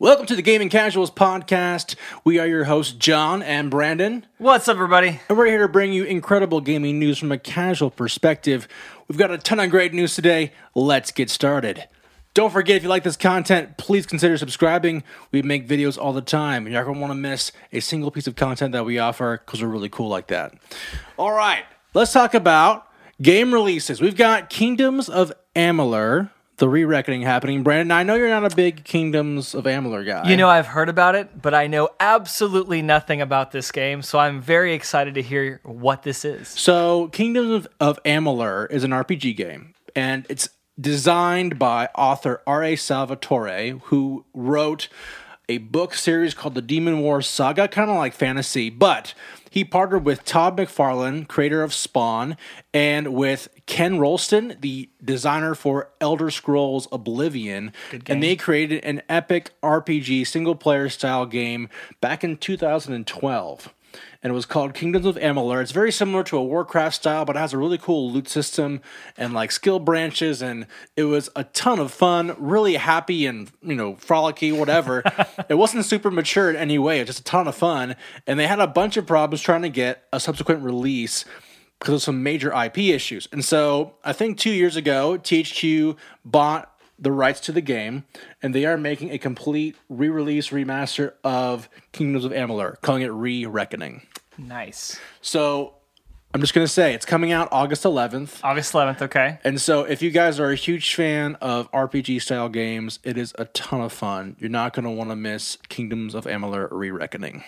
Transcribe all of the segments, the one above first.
Welcome to the Gaming Casuals podcast. We are your hosts, John and Brandon, What's up, everybody? and we're here to bring you incredible gaming news from a casual perspective. We've got a ton of great news today. Let's get started. Don't forget, if you like this content, please consider subscribing. We make videos all the time. You're not going to want to miss a single piece of content that we offer because we're really cool like that. All right, let's talk about game releases. We've got Kingdoms of Amalur, the re-reckoning happening. Brandon, I know you're not a big Kingdoms of Amalur guy. You know, I've heard about it, but I know absolutely nothing about this game, so I'm very excited to hear what this is. So, Kingdoms of, of Amalur is an RPG game, and it's designed by author R.A. Salvatore, who wrote a book series called the Demon Wars Saga, kind of like fantasy, but he partnered with Todd McFarlane, creator of Spawn, and with Ken Rolston, the designer for Elder Scrolls Oblivion, and they created an epic RPG single player style game back in 2012 and it was called Kingdoms of Amalur. It's very similar to a Warcraft style, but it has a really cool loot system and like skill branches, and it was a ton of fun. Really happy and you know frolicky, whatever. it wasn't super mature in any way. It was just a ton of fun, and they had a bunch of problems trying to get a subsequent release because of some major IP issues. And so I think two years ago, THQ bought the rights to the game, and they are making a complete re-release remaster of Kingdoms of Amalur, calling it Re-Reckoning. Nice. So I'm just gonna say it's coming out August 11th. August 11th, okay. And so, if you guys are a huge fan of RPG style games, it is a ton of fun. You're not going to want to miss Kingdoms of Amalur Re Reckoning.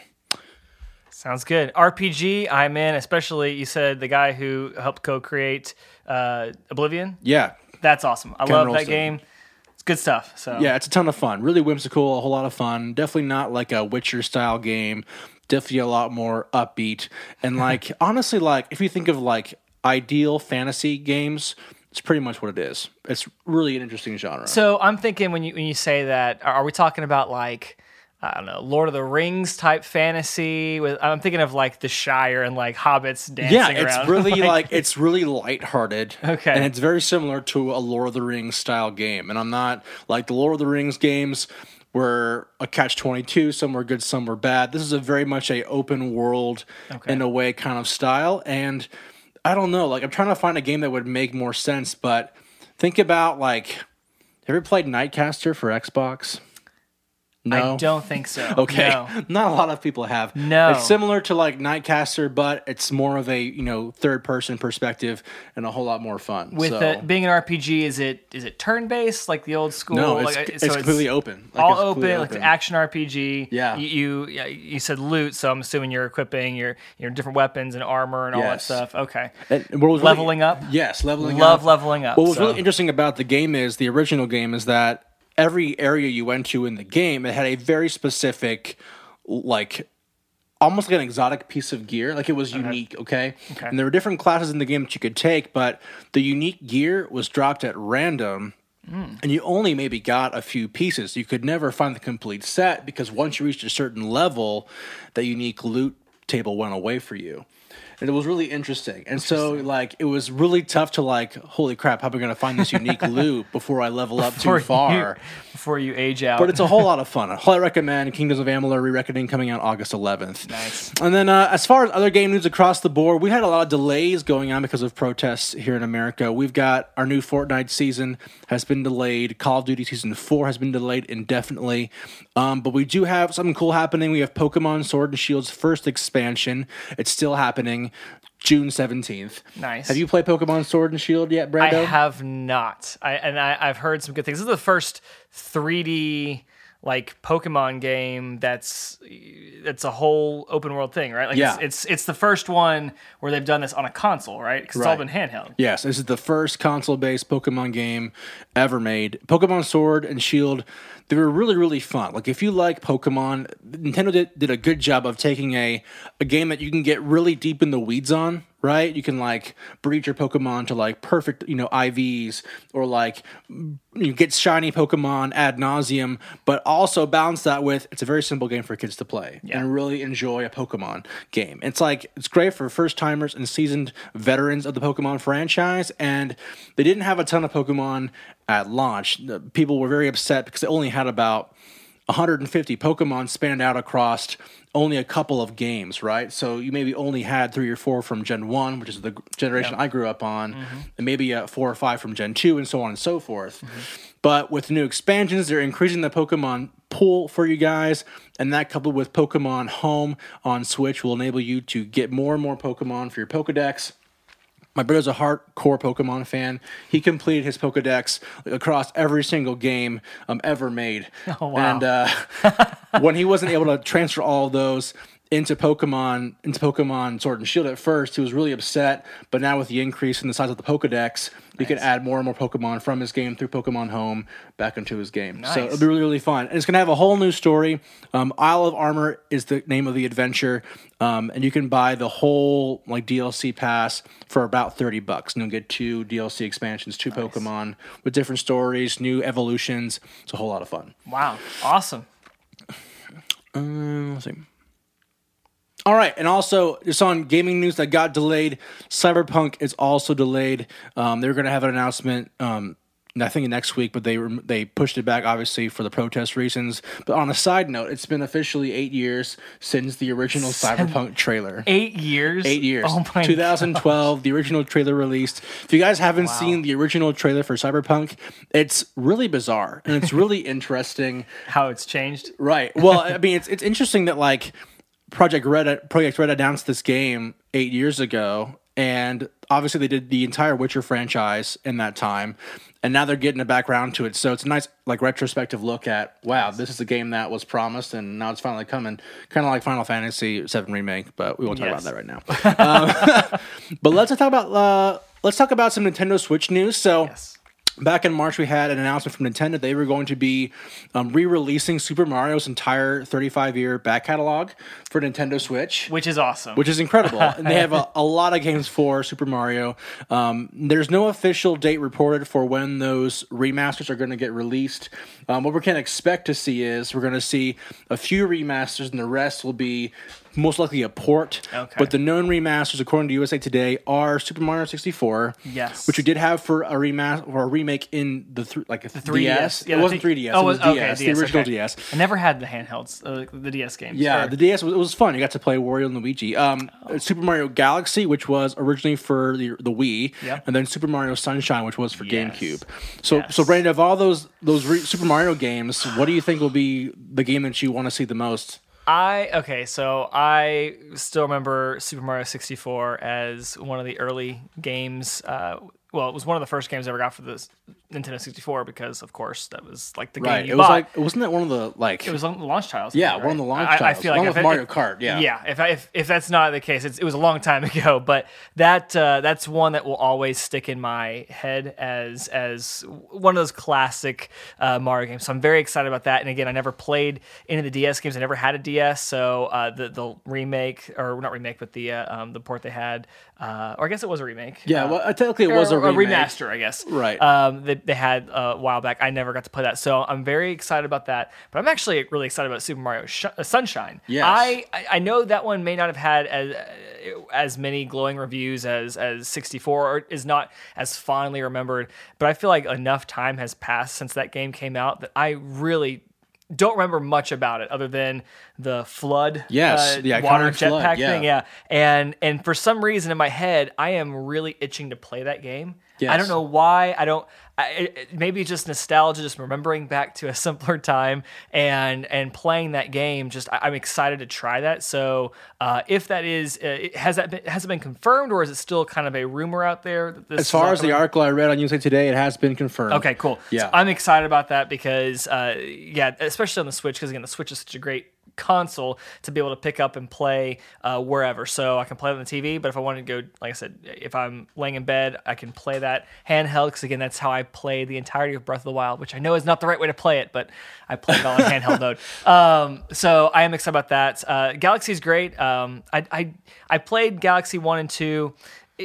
Sounds good. RPG, I'm in, especially you said the guy who helped co create uh, Oblivion. Yeah. That's awesome. I Ken love Rolston. that game. It's good stuff. So, Yeah, it's a ton of fun. Really whimsical, a whole lot of fun. Definitely not like a Witcher style game. Definitely a lot more upbeat. And like, honestly, like, if you think of like ideal fantasy games, it's pretty much what it is. It's really an interesting genre. So I'm thinking when you when you say that, are are we talking about like I don't know, Lord of the Rings type fantasy? With I'm thinking of like the Shire and like hobbits dancing yeah, it's around. really like, it's really lighthearted. Okay. And it's very similar to a Lord of the Rings style game. And I'm not like the Lord of the Rings games were a catch 22 some were good some were bad. This is a very much a open world in a way kind of style. And i don't know like i'm trying to find a game that would make more sense but think about like have you ever played nightcaster for xbox no I don't think so. Okay, No. not a lot of people have. No. it's similar to like Nightcaster, but it's more of a you know third person perspective and a whole lot more fun. With so, it being an RPG, is it is it turn based like the old school? no, it's, like, it's completely open, Like, all it's open, completely like the action RPG. Yeah. you, you you said loot, so I'm assuming you're equipping your your different weapons and armor and all Yes. that stuff. Okay, And what was really- Leveling up? Yes, leveling love up. leveling up. What was so. really interesting about the game is the original game is that every area you went to in the game it had a very specific like almost like an exotic piece of gear. Like it was uh-huh. unique okay? Okay. and there were different classes in the game that you could take but the unique gear was dropped at random hmm. and you only maybe got a few pieces. You could never find the complete set because once you reached a certain level that unique loot table went away for you and it was really interesting. And so, like, it was really tough to like, holy crap, how am I going to find this unique loot before I level up Before too far? you, before you age out. But it's a whole lot of fun. I highly recommend Kingdoms of Amalur Re-Reckoning coming out August 11th. Nice. And then, uh, as far as other game news across the board, we had a lot of delays going on because of protests here in America. We've got our new Fortnite season has been delayed. Call of Duty season four has been delayed indefinitely. Um, but we do have something cool happening. We have Pokemon Sword and Shield's first expansion. It's still happening. June 17th. Nice. Have you played Pokemon Sword and Shield yet, I Brando? have not. I and I, I've heard some good things. This is the first 3D like Pokemon game that's that's a whole open world thing, right? Like Yeah. it's, it's it's the first one where they've done this on a console, right? Because it's all been handheld. Yes, this is the first console-based Pokemon game ever made. Pokemon Sword and Shield, they were really, really fun. Like if you like Pokemon, Nintendo did, did a good job of taking a a game that you can get really deep in the weeds on. Right, you can like breed your Pokemon to like perfect, you know, IVs or like you get shiny Pokemon ad nauseum, but also balance that with it's a very simple game for kids to play and really enjoy a Pokemon game. It's like it's great for first timers and seasoned veterans of the Pokemon franchise, and they didn't have a ton of Pokemon at launch. People were very upset because they only had about 150 Pokemon spanned out across only a couple of games, right? So you maybe only had three or four from Gen 1, which is the generation I grew up on, and maybe uh, four or five from Gen 2, and so on and so forth. But with new expansions, they're increasing the Pokemon pool for you guys, and that coupled with Pokemon Home on Switch will enable you to get more and more Pokemon for your Pokedex. My brother's a hardcore Pokemon fan. He completed his Pokedex across every single game um, ever made. Oh, wow. And uh, when he wasn't able to transfer all those into Pokemon into Pokemon Sword and Shield at first, he was really upset. But now with the increase in the size of the Pokedex, he can add more and more Pokemon from his game through Pokemon Home back into his game. So it'll be really really fun. And it's gonna have a whole new story. Um, Isle of Armor is the name of the adventure, um, and you can buy the whole like DLC pass for about thirty bucks. And you'll get two DLC expansions, two Pokemon with different stories, new evolutions. It's a whole lot of fun. Wow, awesome. Um, let's see. All right, and also just on gaming news that got delayed, Cyberpunk is also delayed. Um, they're going to have an announcement. Um, I think next week, but they rem- they pushed it back obviously for the protest reasons. But on a side note, it's been officially eight years since the original Cyberpunk trailer. Eight years. Eight years. Oh my 2012, the original trailer released. If you guys haven't seen the original trailer for Cyberpunk, it's really bizarre and it's really interesting. How it's changed. Right. Well, I mean, it's it's interesting that like Projekt Red Projekt Red announced this game eight years ago, and obviously they did the entire Witcher franchise in that time, and now they're getting it back around to it. So it's a nice like retrospective look at wow, this is a game that was promised, and now it's finally coming. Kind of like Final Fantasy VII remake, but we won't talk Yes. about that right now. um, but let's talk about uh, let's talk about some Nintendo Switch news. So. Yes. Back in March, we had an announcement from Nintendo. They were going to be um, re-releasing Super Mario's entire 35-year back catalog for Nintendo Switch, Which is awesome. which is incredible. and they have a, a lot of games for Super Mario. Um, there's no official date reported for when those remasters are going to get released. Um, what we can expect to see is we're going to see a few remasters, and the rest will be most likely a port. Okay. But the known remasters, according to USA Today, are Super Mario 64. Yes. Which we did have for a remaster or a remake in the th- like a 3DS. Yeah, it wasn't three- 3DS. Oh, it was okay, DS, the original okay. DS. I never had the handhelds, uh, the DS games. Yeah, Or- the DS was, it was fun. You got to play Wario and Luigi. Um, Oh. Super Mario Galaxy, which was originally for the the Wii, Yep. and then Super Mario Sunshine, which was for Yes. GameCube. So, Yes. so Brandon, of all those those re- Super Mario games, what do you think will be the game that you want to see the most? I okay, so I still remember Super Mario 64 as one of the early games. Uh, well, it was one of the first games I ever got for the Nintendo 64 because, of course, that was like the game Right, you it was bought. like wasn't that one of the like it was on the launch titles. Yeah, right? one of the launch I, I titles, feel like along if with it- Mario Kart, yeah. yeah. If, I, if if that's not the case, it's, it was a long time ago. But that uh, that's one that will always stick in my head as as one of those classic uh, Mario games. So I'm very excited about that. And again, I never played any of the DS games. I never had a DS, so uh, the the remake or not remake, but the uh, um, the port they had, uh, or I guess it was a remake. yeah. Uh, Well, technically, it was a, remake. remaster, I guess. Right. Um, that they had uh, a while back. I never got to play that, so I'm very excited about that. But I'm actually really excited about Super Mario Sh- uh, Sunshine. Yes. I I know that one may not have had as as many glowing reviews as as 64 or is not as fondly remembered, but I feel like enough time has passed since that game came out that I really don't remember much about it other than the flood Yes, uh, the water jetpack yeah. thing yeah and and for some reason in my head i am really itching to play that game i don't know why i don't I, maybe just nostalgia just remembering back to a simpler time and and playing that game just I, i'm excited to try that so uh, if that is uh, has that been, has it been confirmed or is it still kind of a rumor out there that this As far as the article I read on USA Today, it has been confirmed. Okay, cool. Yeah. So I'm excited about that because, uh, yeah, especially on the Switch, because again, the Switch is such a great console to be able to pick up and play uh, wherever. So I can play it on the TV, but if I wanted to go, like I said, if I'm laying in bed, I can play that handheld. Because again, that's how I play the entirety of Breath of the Wild, which I know is not the right way to play it, but I play it all in handheld mode. Um, so I am excited about that. Uh, Galaxy's great. Um, I, I I played Galaxy One and Two.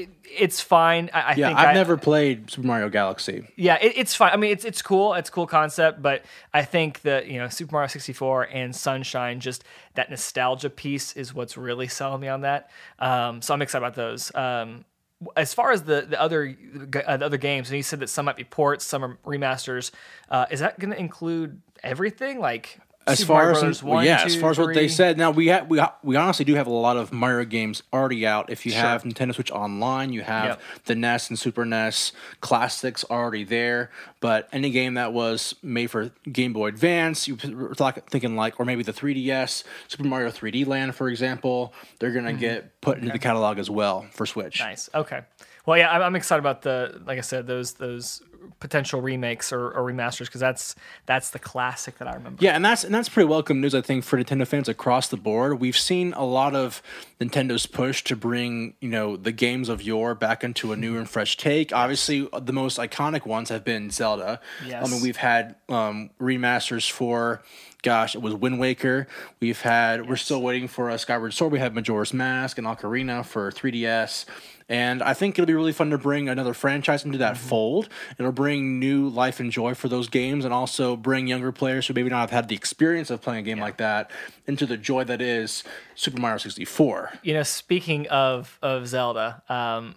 It, it's fine. I, I Yeah, think I've I, never played Super Mario Galaxy. yeah, it, it's fine. I mean, it's it's cool. It's a cool concept, but I think that you know Super Mario 64 and Sunshine, just that nostalgia piece is what's really selling me on that. Um, so I'm excited about those. Um, as far as the the other uh, the other games, and you said that some might be ports, some are remasters. Uh, is that going to include everything? Like as Super far as Brothers well, 1, yeah, as 2, far as what they said. Now we ha- we ha- we honestly do have a lot of Mario games already out. If you Sure. have Nintendo Switch Online, you have Yep. the NES and Super NES classics already there. But any game that was made for Game Boy Advance, you were talk- thinking like, or maybe the 3DS, Super Mario 3D Land, for example, they're gonna get put into the catalog as well for Switch. Mm-hmm. Nice. Okay. Well, yeah, I'm, I'm excited about the like I said those those potential remakes or, or remasters because that's that's the classic that I remember. Yeah, and that's and that's pretty welcome news, I think, for Nintendo fans across the board. We've seen a lot of Nintendo's push to bring you know the games of yore back into a new and fresh take. Obviously, the most iconic ones have been Zelda. Yes. I mean, we've had um, remasters for. Gosh, it was Wind Waker. We've had. We're still waiting for a Skyward Sword. We have Majora's Mask and Ocarina for 3DS. And I think it'll be really fun to bring another franchise into that fold. It'll bring new life and joy for those games and also bring younger players who maybe not have had the experience of playing a game like that into the joy that is Super Mario 64. You know, speaking of of Zelda, um,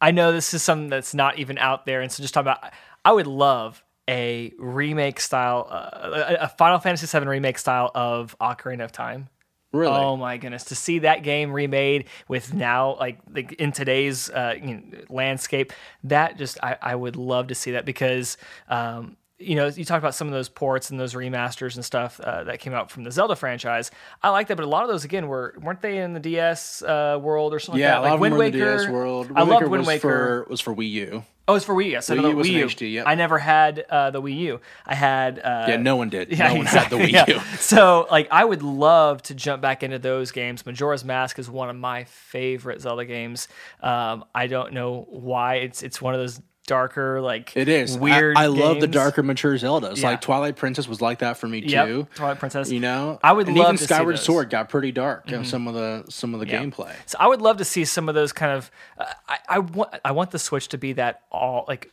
I know this is something that's not even out there, and so just talking about. I would love a remake style, uh, a a Final Fantasy VII remake style of Ocarina of Time. Really? Oh my goodness! To see that game remade with now, like, like in today's uh, you know, landscape, that just I, I would love to see that because um, you know you talk about some of those ports and those remasters and stuff uh, that came out from the Zelda franchise. I like that, but a lot of those again were weren't they in the DS uh, world or something yeah, like that? a lot Like of Wind them were in Waker. the DS world. I Wind loved Waker Wind was Waker. For, was for Wii U. oh, it's for Wii. Yes, Wii U was Wii U. HD, yep. I never had uh, the Wii U. I had uh, Yeah, no one did. yeah, no one exactly, had the Wii yeah. U. So, like, I would love to jump back into those games. Majora's Mask is one of my favorite Zelda games. Um, I don't know why. It's it's one of those darker, like It is weird. I, I love the darker, mature Zeldas. Yeah. Like Twilight Princess was like that for me Yep, too. Twilight Princess. You know, I would and love even to Skyward. Sword got pretty dark in some of the some of the Yeah. gameplay. So I would love to see some of those kind of. Uh, I I want I want the Switch to be that all like.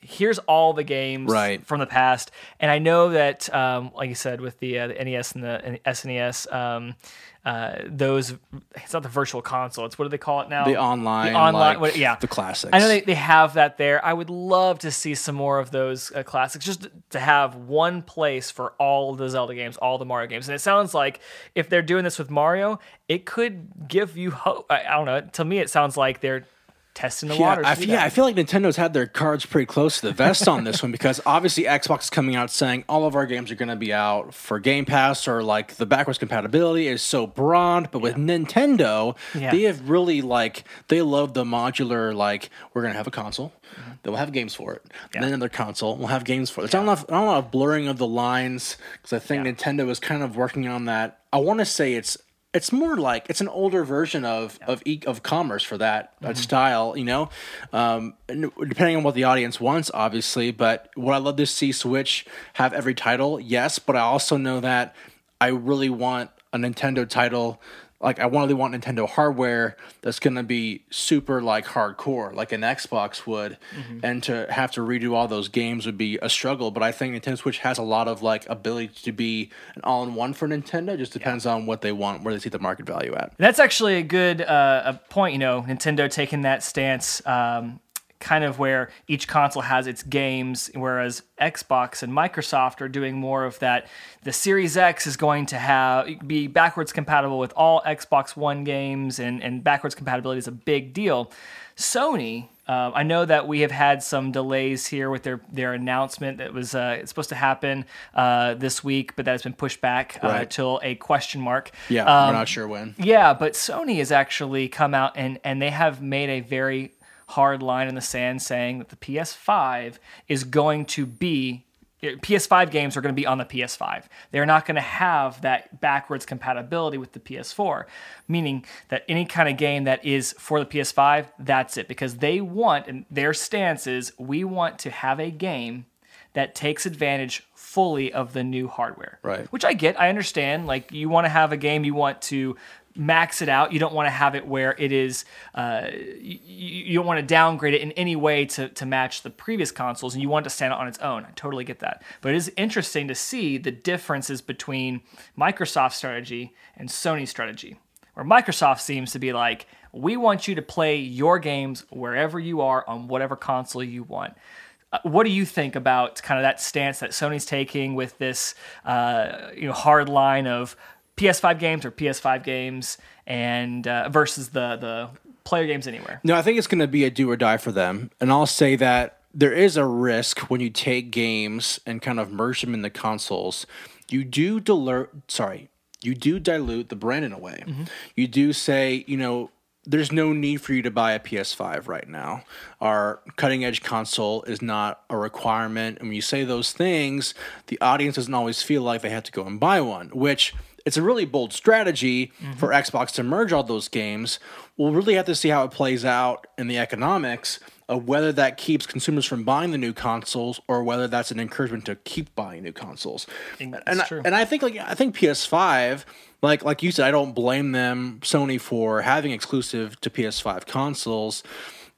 Here's all the games Right. from the past, and I know that, um, like you said, with the, uh, the NES and the and SNES, um, uh, those it's not the virtual console. It's what do they call it now? The online, the online, like, what, yeah, the classics. I know they, they have that there. I would love to see some more of those uh, classics, just to have one place for all the Zelda games, all the Mario games. And it sounds like if they're doing this with Mario, it could give you hope. I, I don't know. To me, it sounds like they're testing the Yeah, waters. I, feel, yeah. I feel like Nintendo's had their cards pretty close to the vest on this one because obviously Xbox is coming out saying all of our games are going to be out for Game Pass or like the backwards compatibility is so broad. But with Nintendo, Yeah. they have really like they love the modular like we're going to have a console, Mm-hmm. then we'll have games for it, and then another console, we'll have games for it. There's not enough, not a lot of blurring of the lines because I think Yeah. Nintendo is kind of working on that. I want to say it's it's more like it's an older version of of e- of commerce for that uh, style, you know. Um, depending on what the audience wants, obviously. But would I love to see Switch have every title? Yes, but I also know that I really want a Nintendo title. Like I really want Nintendo hardware that's gonna be super like hardcore, like an Xbox would, and to have to redo all those games would be a struggle. But I think Nintendo Switch has a lot of like ability to be an all-in-one for Nintendo. It just depends on what they want, where they see the market value at. That's actually a good uh, a point. You know, Nintendo taking that stance, um, kind of where each console has its games, whereas Xbox and Microsoft are doing more of that. The Series X is going to have be backwards compatible with all Xbox One games, and and backwards compatibility is a big deal. Sony. Uh, I know that we have had some delays here with their, their announcement that was uh, it's supposed to happen uh, this week, but that has been pushed back uh, Right. till a question mark. Yeah, Um, we're not sure when. yeah, but Sony has actually come out and and they have made a very hard line in the sand saying that the PS5 is going to be eh, PS5 games are going to be on the PS5. They're not going to have that backwards compatibility with the PS4, meaning that any kind of game that is for the PS5, that's it because they want and their stance is we want to have a game that takes advantage fully of the new hardware. Right. Which I get. I understand. Like you want to have a game, you want to max it out. You don't want to have it where it is. Uh, you, you don't want to downgrade it in any way to to match the previous consoles, and you want it to stand on its own. I totally get that. But it is interesting to see the differences between Microsoft's strategy and Sony's strategy. Where Microsoft seems to be like, we want you to play your games wherever you are on whatever console you want. uh, what do you think about kind of that stance that Sony's taking with this uh, you know hard line of PS5 games or PS5 games and uh, versus the the player games anywhere? No, I think it's going to be a do or die for them. And I'll say that there is a risk when you take games and kind of merge them in the consoles. You do dilute, sorry, you do dilute the brand in a way. You do say, you know, there's no need for you to buy a PS5 right now. Our cutting edge console is not a requirement. And when you say those things, the audience doesn't always feel like they have to go and buy one, which it's a really bold strategy mm-hmm. for Xbox to merge all those games. We'll really have to see how it plays out in the economics of whether that keeps consumers from buying the new consoles or whether that's an encouragement to keep buying new consoles. And, I, true. and I think like I think PS5 like like you said I don't blame them Sony for having exclusive to PS5 consoles.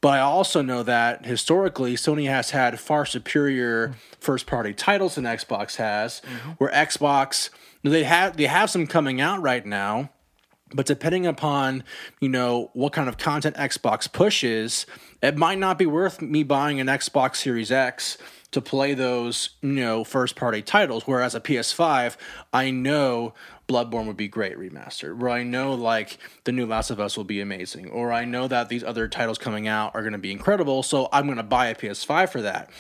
But I also know that historically, Sony has had far superior mm. first party titles than Xbox has. Mm-hmm. Where Xbox, they have they have some coming out right now, but depending upon you know what kind of content Xbox pushes, it might not be worth me buying an Xbox Series X to play those you know first party titles. Whereas a PS5, I know Bloodborne would be great remastered. Where I know like the new Last of Us will be amazing, or I know that these other titles coming out are going to be incredible. So I'm going to buy a PS5 for that.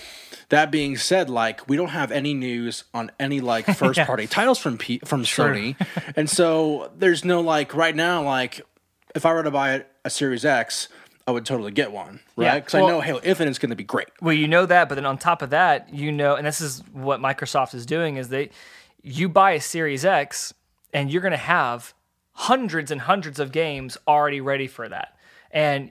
That being said, like we don't have any news on any like first party titles from P- from Sony, and so there's no like right now like if I were to buy a Series X. I would totally get one, right? Because I well- know Halo Infinite's going to be great. Well, you know that, but then on top of that, you know, and this is what Microsoft is doing is they you buy a Series X and you're going to have hundreds and hundreds of games already ready for that. And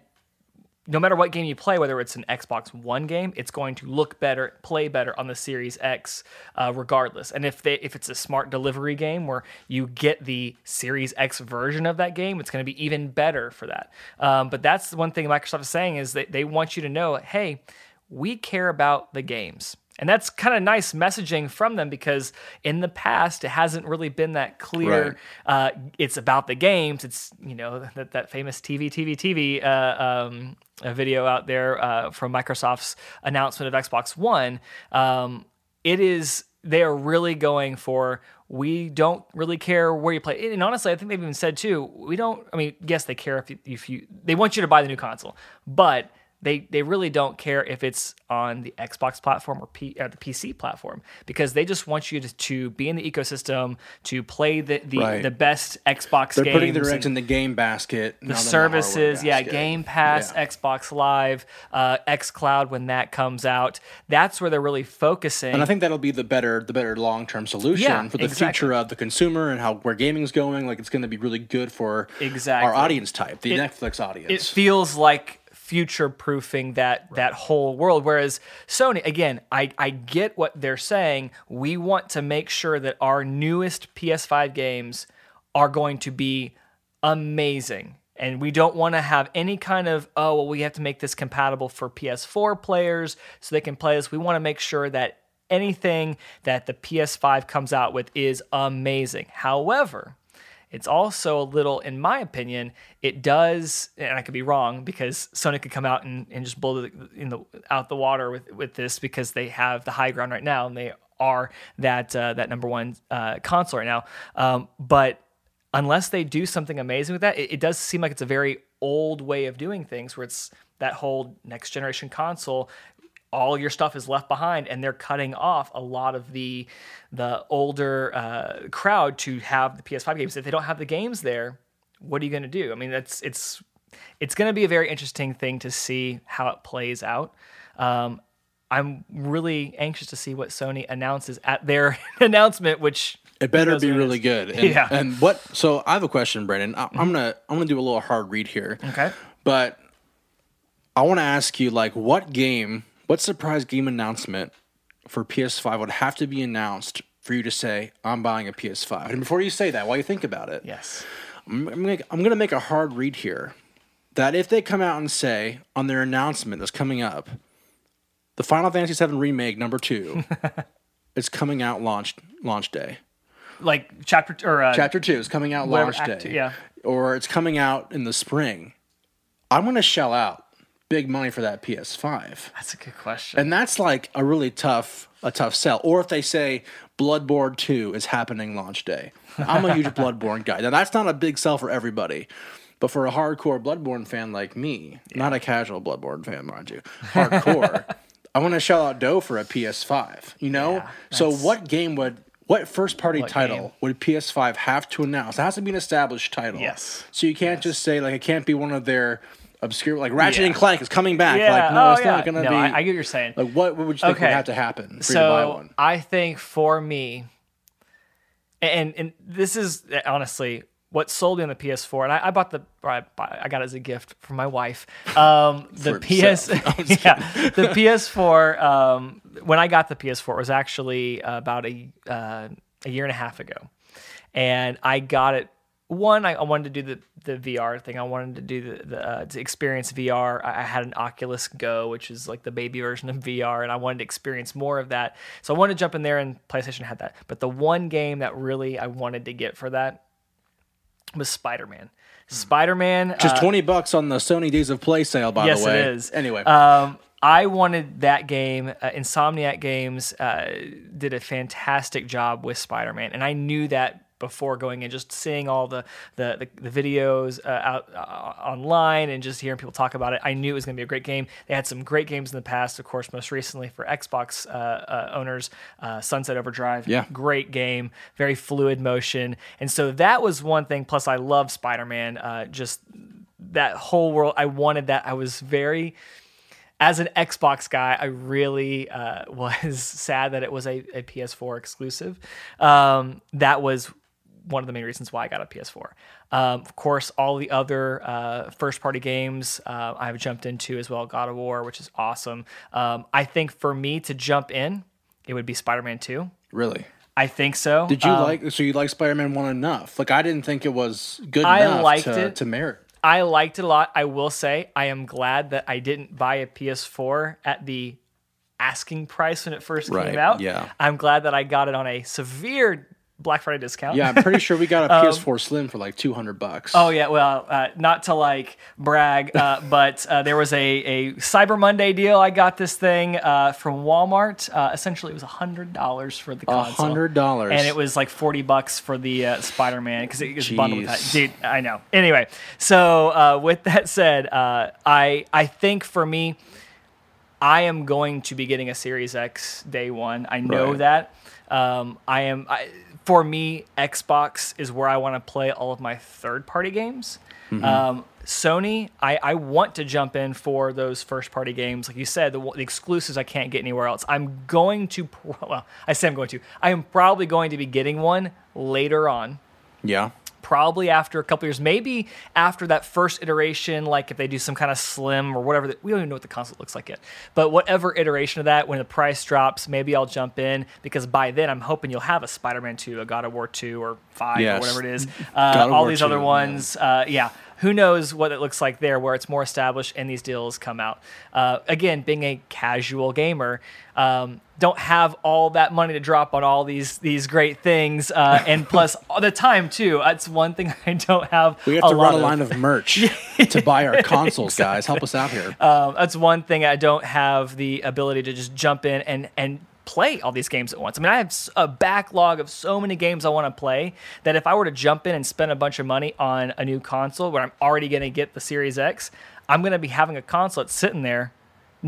no matter what game you play, whether it's an Xbox One game, it's going to look better, play better on the Series X, uh, regardless. And if they if it's a smart delivery game where you get the Series X version of that game, it's going to be even better for that. Um, but that's one thing Microsoft is saying is that they want you to know, hey, we care about the games. And that's kind of nice messaging from them because in the past it hasn't really been that clear. Uh, it's about the games. It's you know that that famous TV TV TV uh, um, video out there uh, from Microsoft's announcement of Xbox One. Um, it is they are really going for we don't really care where you play. And honestly, I think they've even said too, we don't. I mean, yes, they care if you, if you they want you to buy the new console, but they they really don't care if it's on the Xbox platform or, P, or the PC platform because they just want you to, to be in the ecosystem to play the the, Right. the best Xbox They're games. putting their and- eggs in the game basket. the services, yeah, Game Pass, Yeah. Xbox Live, uh, X Cloud when that comes out. That's where they're really focusing. And I think that'll be the better, the better long term solution Yeah, for the exactly. future of the consumer and how where gaming's going. Like it's going to be really good for Exactly. our audience type, the It- Netflix audience. it feels like future proofing that that whole world. Whereas sony again I, I get what they're saying. We want to make sure that our newest ps5 games are going to be amazing. And we don't want to have any kind of oh well we have to make this compatible for ps4 players so they can play this. We want to make sure that anything that the ps5 comes out with is amazing. However it's also a little, in my opinion, it does, and I could be wrong because Sony could come out and, and just blow the, in the out the water with with this because they have the high ground right now and they are that uh, that number one uh, console right now. Um, but unless they do something amazing with that, it, it does seem like it's a very old way of doing things where it's that whole next generation console all your stuff is left behind and they're cutting off a lot of the the older uh, crowd to have the PS5 games if they don't have the games there what are you going to do i mean that's it's it's going to be a very interesting thing to see how it plays out um, i'm really anxious to see what sony announces at their announcement which It better be really is. good. And, Yeah. And what? So I have a question, Brandon. I, I'm gonna I'm gonna do a little hard read here. Okay. But I want to ask you, like, what game, what surprise game announcement for PS5 would have to be announced for you to say, "I'm buying a PS5"? And before you say that, while you think about it, yes I'm, I'm gonna, I'm gonna make a hard read here. That if they come out and say on their announcement that's coming up, the Final Fantasy VII remake number two is coming out launch launch day. like chapter or uh, Chapter two is coming out launch day, two, yeah. or it's coming out in the spring. I'm gonna shell out big money for that PS5? That's a good question. And that's like a really tough a tough sell. Or if they say Bloodborne 2 is happening launch day. I'm a huge Bloodborne guy. Now that's not a big sell for everybody. But for a hardcore Bloodborne fan like me, not a casual Bloodborne fan, mind you, hardcore, I want to shell out dough for a PS5. You know, Yeah, so what game would what first party What title game? would PS5 have to announce? It has to be an established title. Yes. So you can't just say like it can't be one of their obscure like Ratchet and Clank is coming back. yeah, Like no, oh, it's yeah. not to no, be. I, I get what you're saying. like what, what would you think Okay. would have to happen for you to buy so one? I think for me, and and this is honestly what sold me on the PS4, and I, I bought the or I, bought- I got it as a gift from my wife. Um, the For PS, yeah, the PS4. Um, when I got the PS4, it was actually about a uh, a year and a half ago, and I got it. One, I, I wanted to do the, the VR thing. I wanted to do the, the uh, to experience VR. I, I had an Oculus Go, which is like the baby version of VR, and I wanted to experience more of that. So I wanted to jump in there, and PlayStation had that. But the one game that really I wanted to get for that was Spider Man. Spider Man, Just twenty bucks on the Sony Days of Play sale, by yes, the way. Yes, it is. Anyway, um, I wanted that game. Uh, Insomniac Games uh, did a fantastic job with Spider Man, and I knew that before going in. Just seeing all the the, the, the videos uh, out uh, online and just hearing people talk about it, I knew it was going to be a great game. They had some great games in the past, of course, most recently for Xbox uh, uh, owners, uh, Sunset Overdrive. Yeah. great game, very fluid motion, and so that was one thing. Plus, I love Spider Man. Uh, just that whole world. I wanted that. I was very as an Xbox guy, I really uh, was sad that it was a, a PS4 exclusive. Um, that was one of the main reasons why I got a PS4. Um, of course, all the other uh, first party games uh, I've jumped into as well. God of War, which is awesome. Um, I think for me to jump in, it would be Spider Man 2. really. I think so. Did you Um, like? So you like Spider Man One enough? Like I didn't think it was good I enough liked to, it. to merit. I liked it a lot. I will say I am glad that I didn't buy a PS4 at the asking price when it first Right, came out. yeah. I'm glad that I got it on a severe Black Friday discount. Yeah, I'm pretty sure we got a PS4 Slim for like 200 bucks. Um, Oh yeah, well, uh, not to like brag, uh, but uh, there was a, a Cyber Monday deal. I got this thing uh, from Walmart. Uh, essentially, it was hundred dollars for the console. $100. and it was like forty bucks for the uh, Spider Man because it was bundled with that. Dude, I know. Anyway, so uh, with that said, uh, I I think for me, I am going to be getting a Series X day one. I know Right. that. Um, I am. I, for me, Xbox is where I want to play all of my third party games. Mm-hmm. Um, Sony, I, I want to jump in for those first party games. Like you said, the, the exclusives I can't get anywhere else. I'm going to, well, I say I'm going to. I am probably going to be getting one later on yeah. Probably after a couple years, maybe after that first iteration, like if they do some kind of slim or whatever. That, we don't even know what the console looks like yet. But whatever iteration of that, when the price drops, maybe I'll jump in because by then I'm hoping you'll have a Spider-Man 2, a God of War 2, or 5, Yes. or whatever it is. Uh, all War these 2, other yeah. ones. Uh, yeah. Who knows what it looks like there, where it's more established and these deals come out. Uh, again, being a casual gamer, um, don't have all that money to drop on all these these great things, uh, and plus all the time too. That's one thing I don't have. We have to run a of. line of merch to buy our consoles, guys. Help us out here. Um, that's one thing I don't have the ability to just jump in and and play all these games at once. I mean, I have a backlog of so many games I want to play that if I were to jump in and spend a bunch of money on a new console where I'm already going to get the Series X, I'm going to be having a console that's sitting there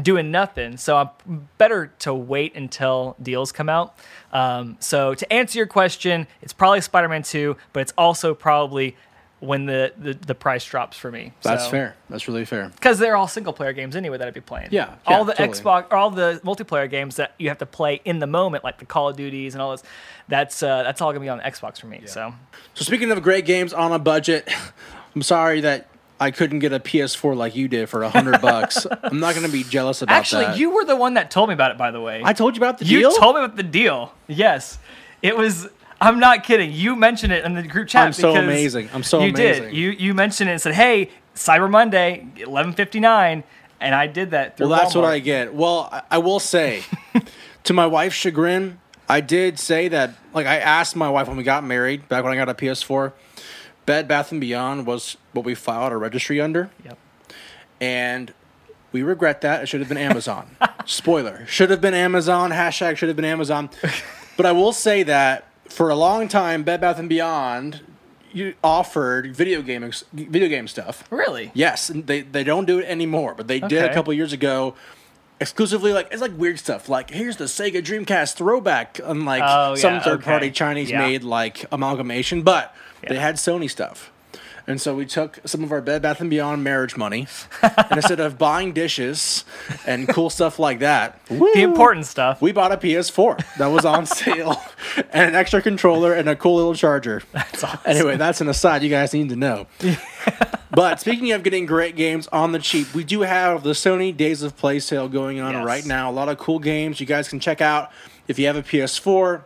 doing nothing. So I'm better to wait until deals come out. Um, so to answer your question, it's probably Spider-Man 2, but it's also probably when the, the, the price drops for me. That's So- fair. That's really fair. because they're all single player games anyway that I'd be playing. Yeah, all yeah, the totally. Xbox, or all the multiplayer games that you have to play in the moment, like the Call of Duties and all this. That's uh, that's all gonna be on the Xbox for me. So So speaking of great games on a budget, I'm sorry that I couldn't get a PS4 like you did for a hundred bucks. I'm not going to be jealous about actually, that. Actually, you were the one that told me about it. By the way, I told you about the you deal. You told me about the deal. Yes, it was. I'm not kidding. You mentioned it in the group chat. I'm so amazing. I'm so you amazing. did. You you mentioned it and said, "Hey, Cyber Monday, 11:59," and I did that. Through Well, that's what I get. Well, I, I will say, to my wife's chagrin, I did say that. Like, I asked my wife when we got married, back when I got a PS4, Bed Bath and Beyond was what we filed a registry under, Yep. and We regret that. It should have been Amazon. Spoiler. Should have been Amazon. Hashtag should have been Amazon. But I will say that for a long time, Bed Bath and Beyond you offered video game ex- video game stuff. Really? Yes, and they they don't do it anymore, but they did a couple years ago. Exclusively, like it's like weird stuff. Like here's the Sega Dreamcast throwback, unlike Oh, some third party okay. Chinese Yeah. made like amalgamation. But they had Sony stuff, and so we took some of our Bed Bath and Beyond marriage money, and instead of buying dishes and cool stuff like that, The important stuff. we bought a PS4 that was on sale, and an extra controller and a cool little charger. That's awesome. Anyway, that's an aside you guys need to know. but speaking of getting great games on the cheap, we do have the Sony Days of Play sale going on Yes. right now. A lot of cool games you guys can check out if you have a PS4.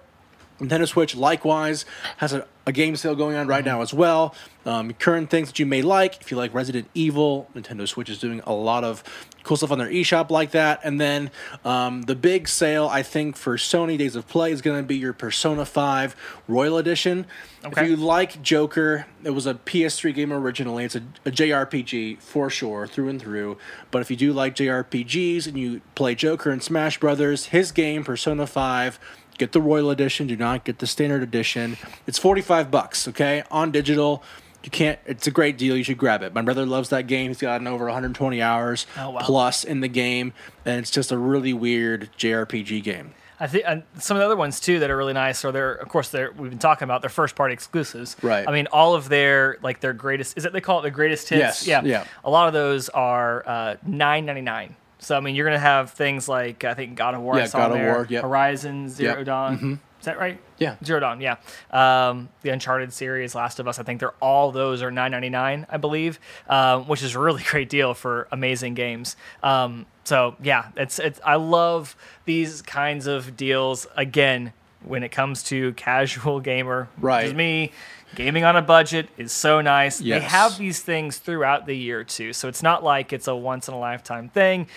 Nintendo Switch likewise has a, a game sale going on right now as well. Um, current things that you may like. If you like Resident Evil, Nintendo Switch is doing a lot of cool stuff on their eShop like that. And then um, the big sale, I think, for Sony Days of Play is going to be your Persona 5 Royal Edition. Okay. If you like Joker, it was a PS3 game originally. It's a, a JRPG for sure, through and through. But if you do like JRPGs and you play Joker and Smash Brothers, his game, Persona 5, get the Royal Edition. Do not get the Standard Edition. It's 45 bucks, okay? On digital. You can't, it's a great deal. You should grab it. My brother loves that game. He's gotten over 120 hours Oh, wow. plus in the game. And it's just a really weird JRPG game. I think some of the other ones too that are really nice are their, of course, they're we've been talking about their first party exclusives. Right. I mean, all of their like their greatest is it they call it the greatest hits? Yes, Yeah. yeah. A lot of those are uh, nine ninety nine. So I mean, you're gonna have things like I think God of War. Yeah, God of there, War, yep. Horizon Zero Yep, Mm-hmm. Dawn. Is that right? Yeah. Zero Dawn. Yeah. Um, the Uncharted series, Last of Us. I think they're all those are nine ninety nine. I believe, um, which is a really great deal for amazing games. Um, so yeah, it's it's. I love these kinds of deals. Again, when it comes to casual gamer, which Right. is me. Gaming on a budget is so nice. They have these things throughout the year too, so it's not like it's a once in a lifetime thing.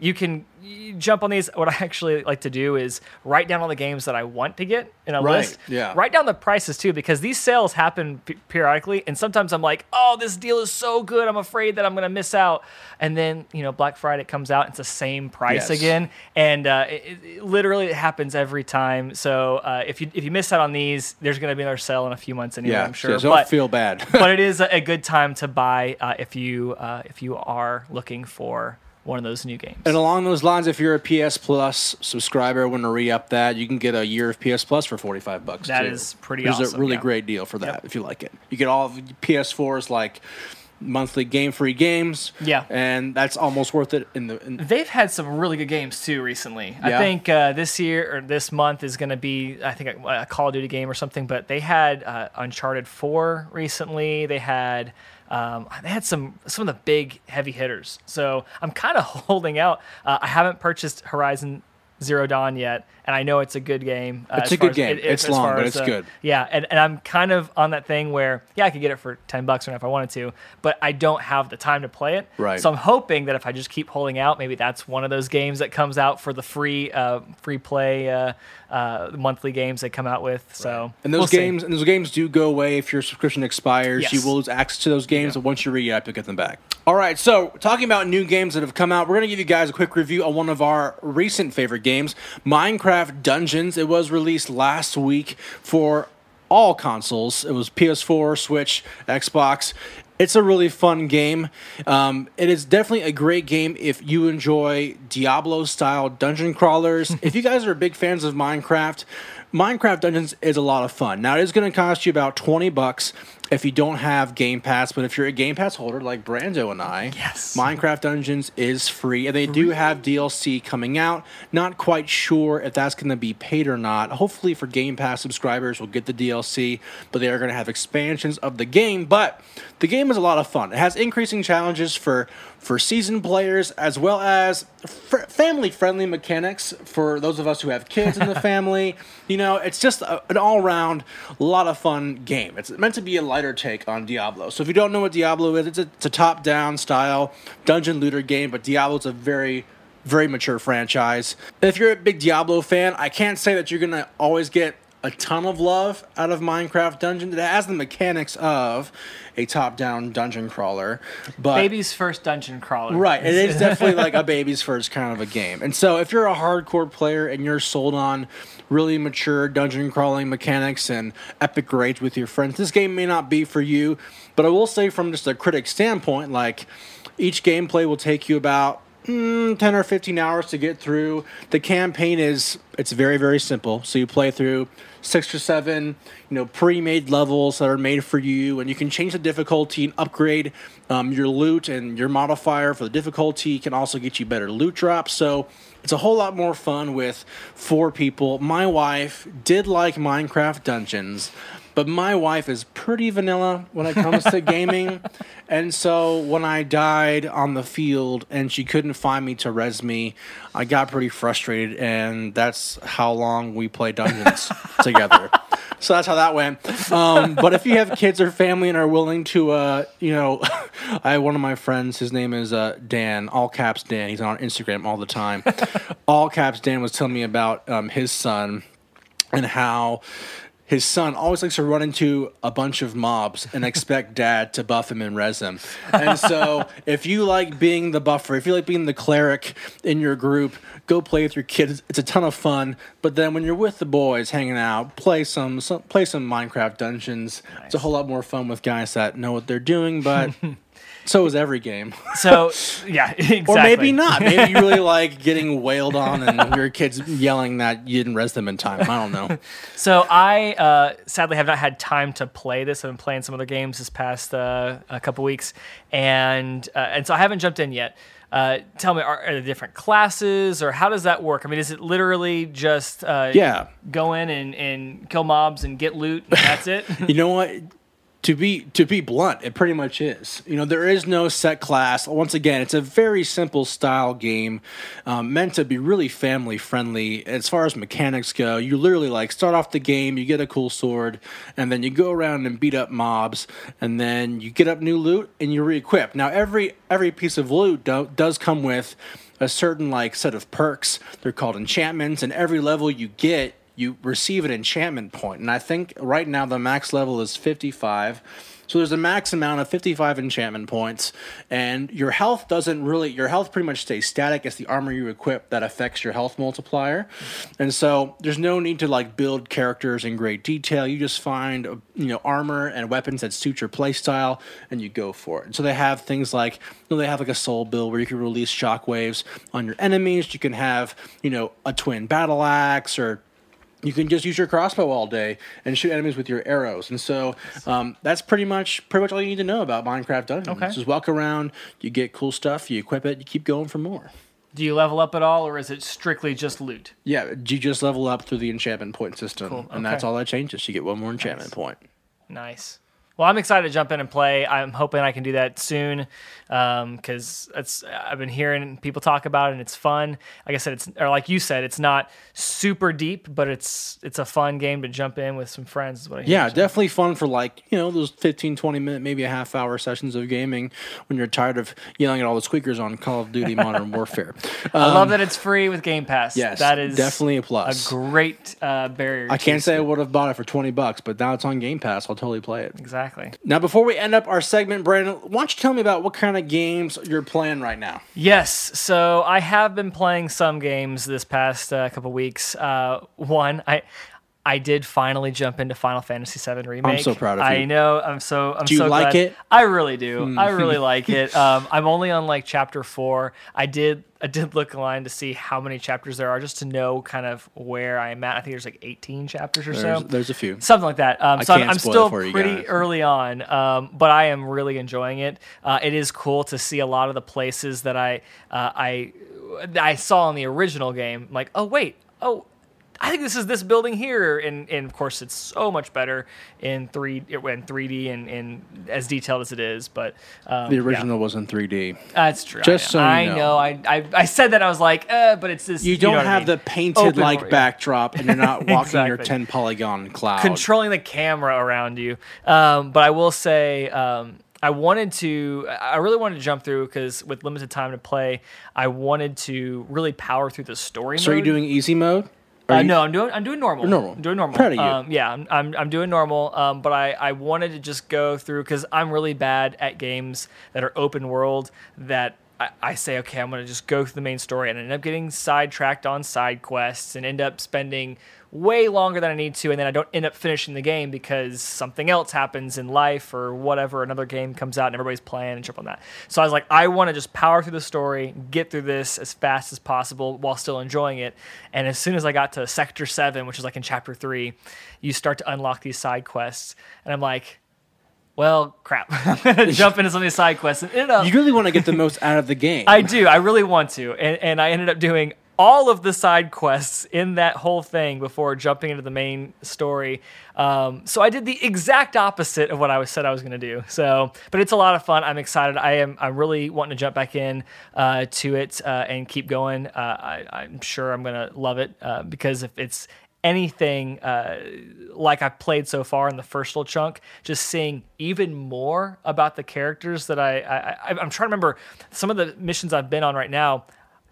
You can you jump on these. What I actually like to do is write down all the games that I want to get in a Right, list. yeah. Write down the prices too, because these sales happen p- periodically, and sometimes I'm like, "Oh, this deal is so good, I'm afraid that I'm going to miss out." And then you know, Black Friday comes out, it's the same price Yes. again, and uh, it, it, literally it happens every time. So uh, if you if you miss out on these, there's going to be another sale in a few months anyway. Yeah, I'm sure. so don't But- feel bad. but it is a, a good time to buy uh, if you uh, if you are looking for one of those new games. And along those lines, if you're a PS Plus subscriber, want to re-up that, you can get a year of PS Plus for 45 bucks. That too. is pretty There's a really yeah. great deal for that Yep. if you like it. You get all of PS4's like monthly game-free games. Yeah. and that's almost worth it. In the in, They've had some really good games too recently. I think uh, this year or this month is going to be, I think, a, a Call of Duty game or something. But they had uh, Uncharted Four recently. They had. Um, they had some some of the big heavy hitters, so I'm kind of holding out. Uh, I haven't purchased Horizon Zero Dawn yet, and I know it's a good game. Uh, It's a good game. it- It's as long, but it's good. Yeah, and, and I'm kind of on that thing where yeah, I could get it for ten bucks or if I wanted to, but I don't have the time to play it. Right. So I'm hoping that if I just keep holding out, maybe that's one of those games that comes out for the free uh, free play uh, uh, monthly games they come out with. So and those we'll see. games and those games do go away if your subscription expires. Yes. You will lose access to those games, but once you re-up, you'll get them back. All right, so talking about new games that have come out, we're going to give you guys a quick review on one of our recent favorite games, Minecraft Dungeons. It was released last week for all consoles. It was PS4, Switch, Xbox. It's a really fun game. Um, it is definitely a great game if you enjoy Diablo style dungeon crawlers. if you guys are big fans of Minecraft, Minecraft Dungeons is a lot of fun. Now it is going to cost you about twenty bucks if you don't have Game Pass, but if you're a Game Pass holder like Brando and I, Yes. Minecraft Dungeons is free, and they do have DLC coming out. Not quite sure if that's going to be paid or not. Hopefully, for Game Pass subscribers, we'll get the DLC, but they are going to have expansions of the game. But the game is a lot of fun. It has increasing challenges for for seasoned players as well as fr- family friendly mechanics for those of us who have kids in the family. You know, it's just a, an all round lot of fun game. It's meant to be a lighter take on Diablo. So if you don't know what Diablo is, it's a, it's a top down style dungeon looter game, but Diablo's a very very mature franchise. If you're a big Diablo fan, I can't say that you're gonna always get a ton of love out of Minecraft Dungeon. It has the mechanics of a top-down dungeon crawler, but Baby's first dungeon crawler. Right. It is definitely like a baby's first kind of a game. And so if you're a hardcore player and you're sold on really mature dungeon crawling mechanics and epic raids with your friends, this game may not be for you. But I will say from just a critic standpoint, like each gameplay will take you about mm, 10 or 15 hours to get through. The campaign is it's very very simple. So you play through six or seven, you know, pre-made levels that are made for you, and you can change the difficulty and upgrade um, your loot and your modifier for the difficulty can also get you better loot drops. So it's a whole lot more fun with four people. My wife did like Minecraft Dungeons, but my wife is pretty vanilla when it comes to gaming. And so when I died on the field and she couldn't find me to res me, I got pretty frustrated, and that's how long we play Dungeons together. So that's how that went. Um, but if you have kids or family and are willing to, uh, you know, I have one of my friends. His name is uh, Dan, all caps Dan. He's on Instagram all the time. all caps Dan was telling me about um, his son and how his son always likes to run into a bunch of mobs and expect dad to buff him and res him. And so, if you like being the buffer, if you like being the cleric in your group, go play with your kids. It's a ton of fun. But then when you're with the boys hanging out, play some, some play some Minecraft Dungeons. It's a whole lot more fun with guys that know what they're doing, but so is every game. So yeah, exactly. Or maybe not. Maybe you really like getting wailed on and your kids yelling that you didn't res them in time. I don't know. So I uh, sadly have not had time to play this. I've been playing some other games this past uh, a couple weeks, and uh, and so I haven't jumped in yet. Uh, tell me, are, are there different classes, or how does that work? I mean, is it literally just uh, Yeah. go in and, and kill mobs and get loot? And that's it. You know what? To be to be blunt, it pretty much is. You know, there is no set class. Once again, it's a very simple style game, um, meant to be really family friendly. As far as mechanics go, you literally like start off the game, you get a cool sword, and then you go around and beat up mobs, and then you get up new loot and you re-equip. Now, every every piece of loot do, does come with a certain like set of perks. They're called enchantments, and every level you get you receive an enchantment point. And I think right now the max level is 55. So there's a max amount of 55 enchantment points, and your health doesn't really, your health pretty much stays static. It's the armor you equip that affects your health multiplier. And so there's no need to like build characters in great detail. You just find, you know, armor and weapons that suit your playstyle, and you go for it. And so they have things like, you know, they have like a soul build where you can release shockwaves on your enemies. You can have, you know, a twin battle axe or you can just use your crossbow all day and shoot enemies with your arrows. And so um, that's pretty much pretty much all you need to know about Minecraft Dungeons. Okay. Just walk around, you get cool stuff, you equip it, you keep going for more. Do you level up at all, or is it strictly just loot? Yeah, you just level up through the enchantment point system, Cool, and that's all that changes. You get one more enchantment point. Nice. Well, I'm excited to jump in and play. I'm hoping I can do that soon because it's I've been hearing people talk about it and it's fun. Like I said, it's or like you said, it's not super deep, but it's it's a fun game to jump in with some friends. Is what I hear. Yeah, So- definitely fun for like, you know, those 15, 20 minute, maybe a half hour sessions of gaming when you're tired of yelling at all the squeakers on Call of Duty Modern Warfare. I love that it's free with Game Pass. Um, Yes, that is definitely a plus. a great uh, barrier. I can't say I would have bought it for 20 bucks, but now it's on Game Pass. I'll totally play it. exactly. Now, before we end up our segment, Brandon, why don't you tell me about what kind of games you're playing right now? Yes, so I have been playing some games this past uh, couple weeks. Uh, one, I I did finally jump into Final Fantasy VII remake. I'm so proud of you. I know. I'm so. I'm Do you so like glad. it? Hmm. I really do. I really like it. Um, I'm only on like chapter four. I did. I did look online to see how many chapters there are, just to know kind of where I'm at. I think there's like 18 chapters or There's, so there's a few. something like that. Um, so I'm, I'm still pretty early on, um, but I am really enjoying it. Uh, it is cool to see a lot of the places that I uh, I I saw in the original game. I'm like, oh wait, oh. I think this is this building here, and, and of course it's so much better in three in 3D and, and as detailed as it is. But um, The yeah. original was in 3D. that's true. Just I, so you I know. I, I I said that I was like, uh, but it's this. You don't know what I have mean. the painted Open like backdrop, and you're not walking your 10 polygon cloud. controlling the camera around you. Um, but I will say, um, I wanted to, I really wanted to jump through because with limited time to play, I wanted to really power through the story so are you mode. doing easy mode? Uh, you- no, I'm doing I'm doing normal. normal. I'm doing normal. Proud of you. Um, yeah, I'm, I'm I'm doing normal. Um, but I I wanted to just go through because I'm really bad at games that are open world that. I, I say okay, I'm gonna just go through the main story and end up getting sidetracked on side quests and end up spending way longer than I need to, and then I don't end up finishing the game because something else happens in life or whatever. Another game comes out and everybody's playing and trip on that. So I was like, I want to just power through the story, get through this as fast as possible while still enjoying it. And as soon as I got to Sector Seven, which is like in Chapter Three, you start to unlock these side quests, and I'm like. Well, crap. I'm gonna jump into some of these side quests and up You really want to get the most out of the game. I do. I really want to. And, and I ended up doing all of the side quests in that whole thing before jumping into the main story. Um, so I did the exact opposite of what I was said I was going to do. So, but it's a lot of fun. I'm excited. I am. I'm really wanting to jump back in uh, to it uh, and keep going. Uh, I, I'm sure I'm going to love it uh, because if it's anything uh, like I've played so far in the first little chunk, just seeing even more about the characters that I, I, I I'm trying to remember some of the missions I've been on right now.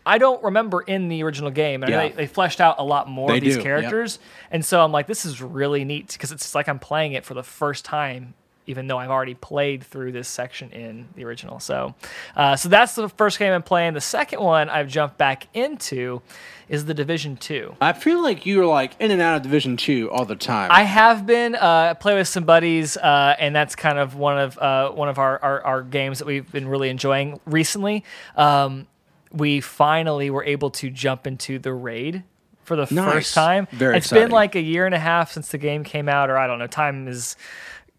I don't remember in the original game, and Yeah. they, they fleshed out a lot more They of these do, yep. characters, and so I'm like, this is really neat because it's like I'm playing it for the first time, even though I've already played through this section in the original. So, uh, so that's the first game I'm playing. The second one I've jumped back into is the Division Two. I feel like you're like in and out of Division Two all the time. I have been uh, play with some buddies, uh, and that's kind of one of uh, one of our, our, our games that we've been really enjoying recently. Um, we finally were able to jump into the raid for the Nice. first time. Very It's been like a year and a half since the game came out, or I don't know. Time is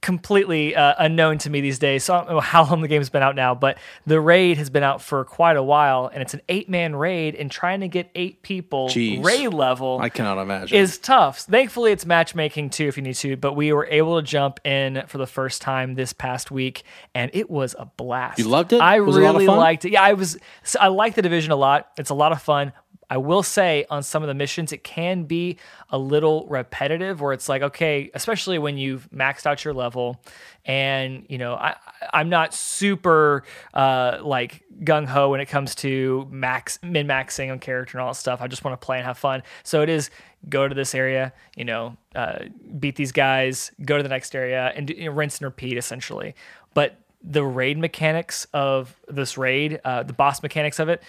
completely uh, unknown to me these days. So I don't know how long the game's been out now, but the raid has been out for quite a while, and it's an eight man raid, and trying to get eight people Jeez. raid level I cannot imagine. is tough. Thankfully, it's matchmaking too if you need to, but we were able to jump in for the first time this past week, and it was a blast. You loved it? I Was it a lot of really fun? liked it. Yeah, I was. So I like the division a lot. It's a lot of fun. I will say on some of the missions, it can be a little repetitive where it's like, okay, especially when you've maxed out your level and, you know, I, I'm not super uh, like gung ho when it comes to max, min maxing on character and all that stuff. I just want to play and have fun. So it is go to this area, you know, uh, beat these guys, go to the next area and you know, rinse and repeat essentially. But the raid mechanics of this raid, uh, the boss mechanics of it,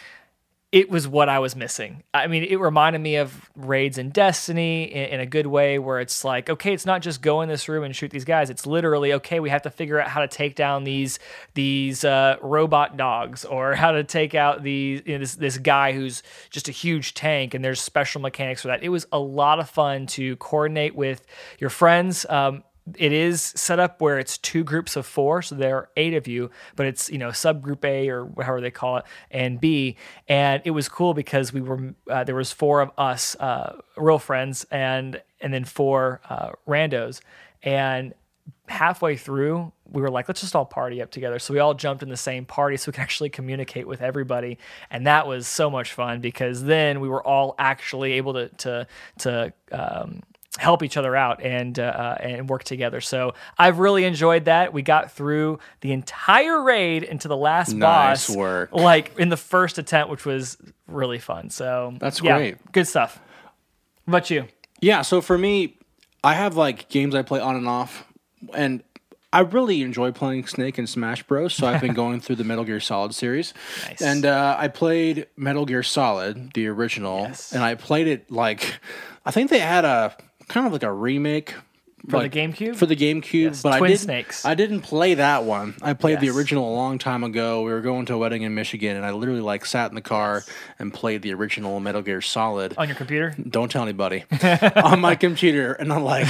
it was what I was missing. I mean, it reminded me of raids in Destiny in, in a good way, where it's like, okay, it's not just go in this room and shoot these guys. It's literally okay. We have to figure out how to take down these these uh, robot dogs, or how to take out these you know, this this guy who's just a huge tank. And there's special mechanics for that. It was a lot of fun to coordinate with your friends. Um, it is set up where it's two groups of four, so there are eight of you, but it's you know subgroup A or however they call it, and B, and it was cool because we were uh, there was four of us uh, real friends and and then four uh, randos, and halfway through we were like let's just all party up together. So we all jumped in the same party so we could actually communicate with everybody and that was so much fun because then we were all actually able to to to um, help each other out and uh, and work together. So I've really enjoyed that. We got through the entire raid into the last Nice boss, work. like in the first attempt, which was really fun. So That's yeah, great. good stuff. What about you? Yeah, so for me, I have like games I play on and off, and I really enjoy playing Snake and Smash Bros. So I've been going through the Metal Gear Solid series, Nice. and uh, I played Metal Gear Solid, the original, Yes. and I played it like I think they had a kind of like a remake For like, the GameCube? For the GameCube, Yes, but I didn't. Snakes. I didn't play that one. I played the original a long time ago. We were going to a wedding in Michigan, and I literally like sat in the car and played the original Metal Gear Solid on your computer? don't tell anybody on my computer and i'm like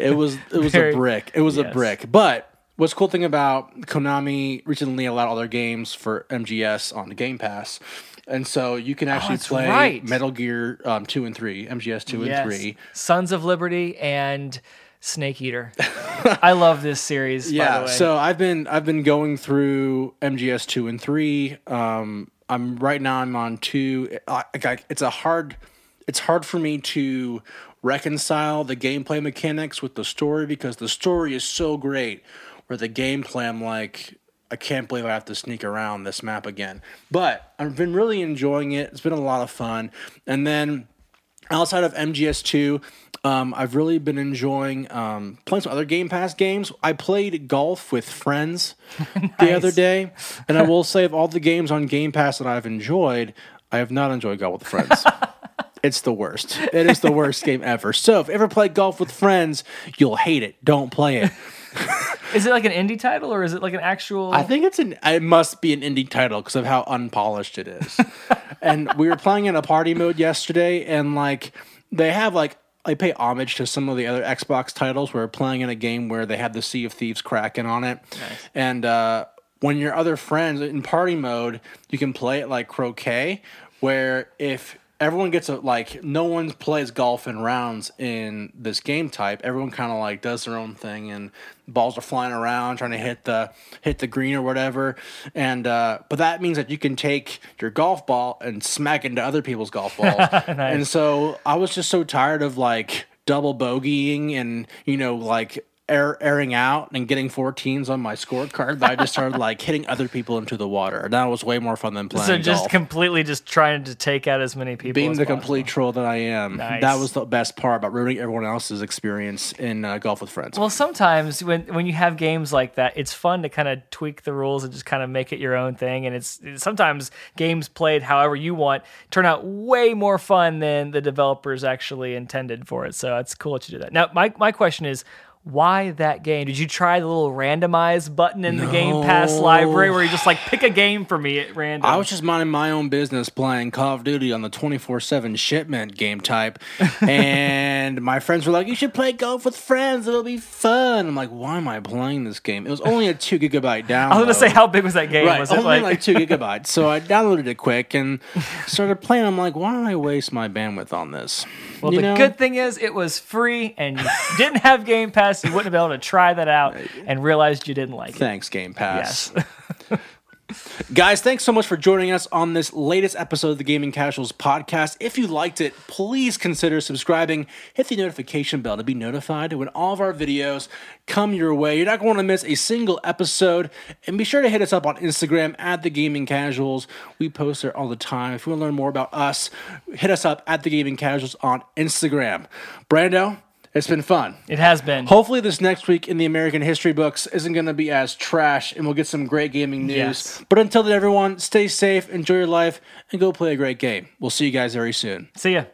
it was it was Very- a brick it was a brick but what's cool thing about konami recently allowed all their games for mgs on the game pass and so you can actually Oh, play right. metal gear um, 2 and 3 mgs 2 and 3 Sons of Liberty and Snake Eater. I love this series. by the yeah way. so i've been i've been going through mgs 2 and 3 um i'm right now i'm on 2 I, I, it's a hard it's hard for me to reconcile the gameplay mechanics with the story because the story is so great where the gameplay i'm like i can't believe i have to sneak around this map again but i've been really enjoying it it's been a lot of fun and then outside of MGS2, um, I've really been enjoying um, playing some other Game Pass games. I played golf with friends the other day, and I will say, of all the games on Game Pass that I've enjoyed, I have not enjoyed golf with friends. it's the worst. It is the worst game ever. So, if you ever play golf with friends, you'll hate it. Don't play it. Is it like an indie title or is it like an actual? I think it's an. It must be an indie title because of how unpolished it is. and we were playing in a party mode yesterday, and like they have like I pay homage to some of the other Xbox titles. We're playing in a game where they have the Sea of Thieves Kraken on it, and uh, when your other friends in party mode, you can play it like croquet, where if everyone gets a like no one plays golf in rounds in this game type. Everyone kind of like does their own thing and balls are flying around trying to hit the hit the green or whatever. And uh but that means that you can take your golf ball and smack into other people's golf balls. And so i was just so tired of like double bogeying and you know like air, airing out and getting 14s on my scorecard that I just started like hitting other people into the water. And that was way more fun than playing so just golf. completely just trying to take out as many people. Being the possible. complete troll that I am, Nice. that was the best part about ruining everyone else's experience in uh, golf with friends. Well, sometimes when when you have games like that, it's fun to kind of tweak the rules and just kind of make it your own thing. And it's sometimes games played however you want turn out way more fun than the developers actually intended for it. So it's cool that you do that. Now, my my question is. Why that game? Did you try the little randomize button in the Game Pass No. library where you just like pick a game for me at random? I was just minding my own business playing Call of Duty on the 24 7 shipment game type. and my friends were like, You should play golf with friends. It'll be fun. I'm like, Why am I playing this game? It was only a two gigabyte download. I was gonna say, how big was that game? Right, was only like, like, two gigabytes. So I downloaded it quick and started playing. I'm like, why don't I waste my bandwidth on this? Well, You the know? good thing is it was free and you didn't have Game Pass. You wouldn't have been able to try that out and realized you didn't like it. Thanks, Game Pass. Yes. Guys, thanks so much for joining us on this latest episode of the Gaming Casuals podcast. If you liked it, please consider subscribing. Hit the notification bell to be notified when all of our videos come your way. You're not going to miss a single episode. And be sure to hit us up on Instagram at the Gaming Casuals. We post there all the time. If you want to learn more about us, hit us up at the Gaming Casuals on Instagram. Brando, it's been fun. It has been. Hopefully, this next week in the American history books isn't going to be as trash, and we'll get some great gaming news. Yes. But until then, everyone, stay safe, enjoy your life, and go play a great game. We'll see you guys very soon. See ya.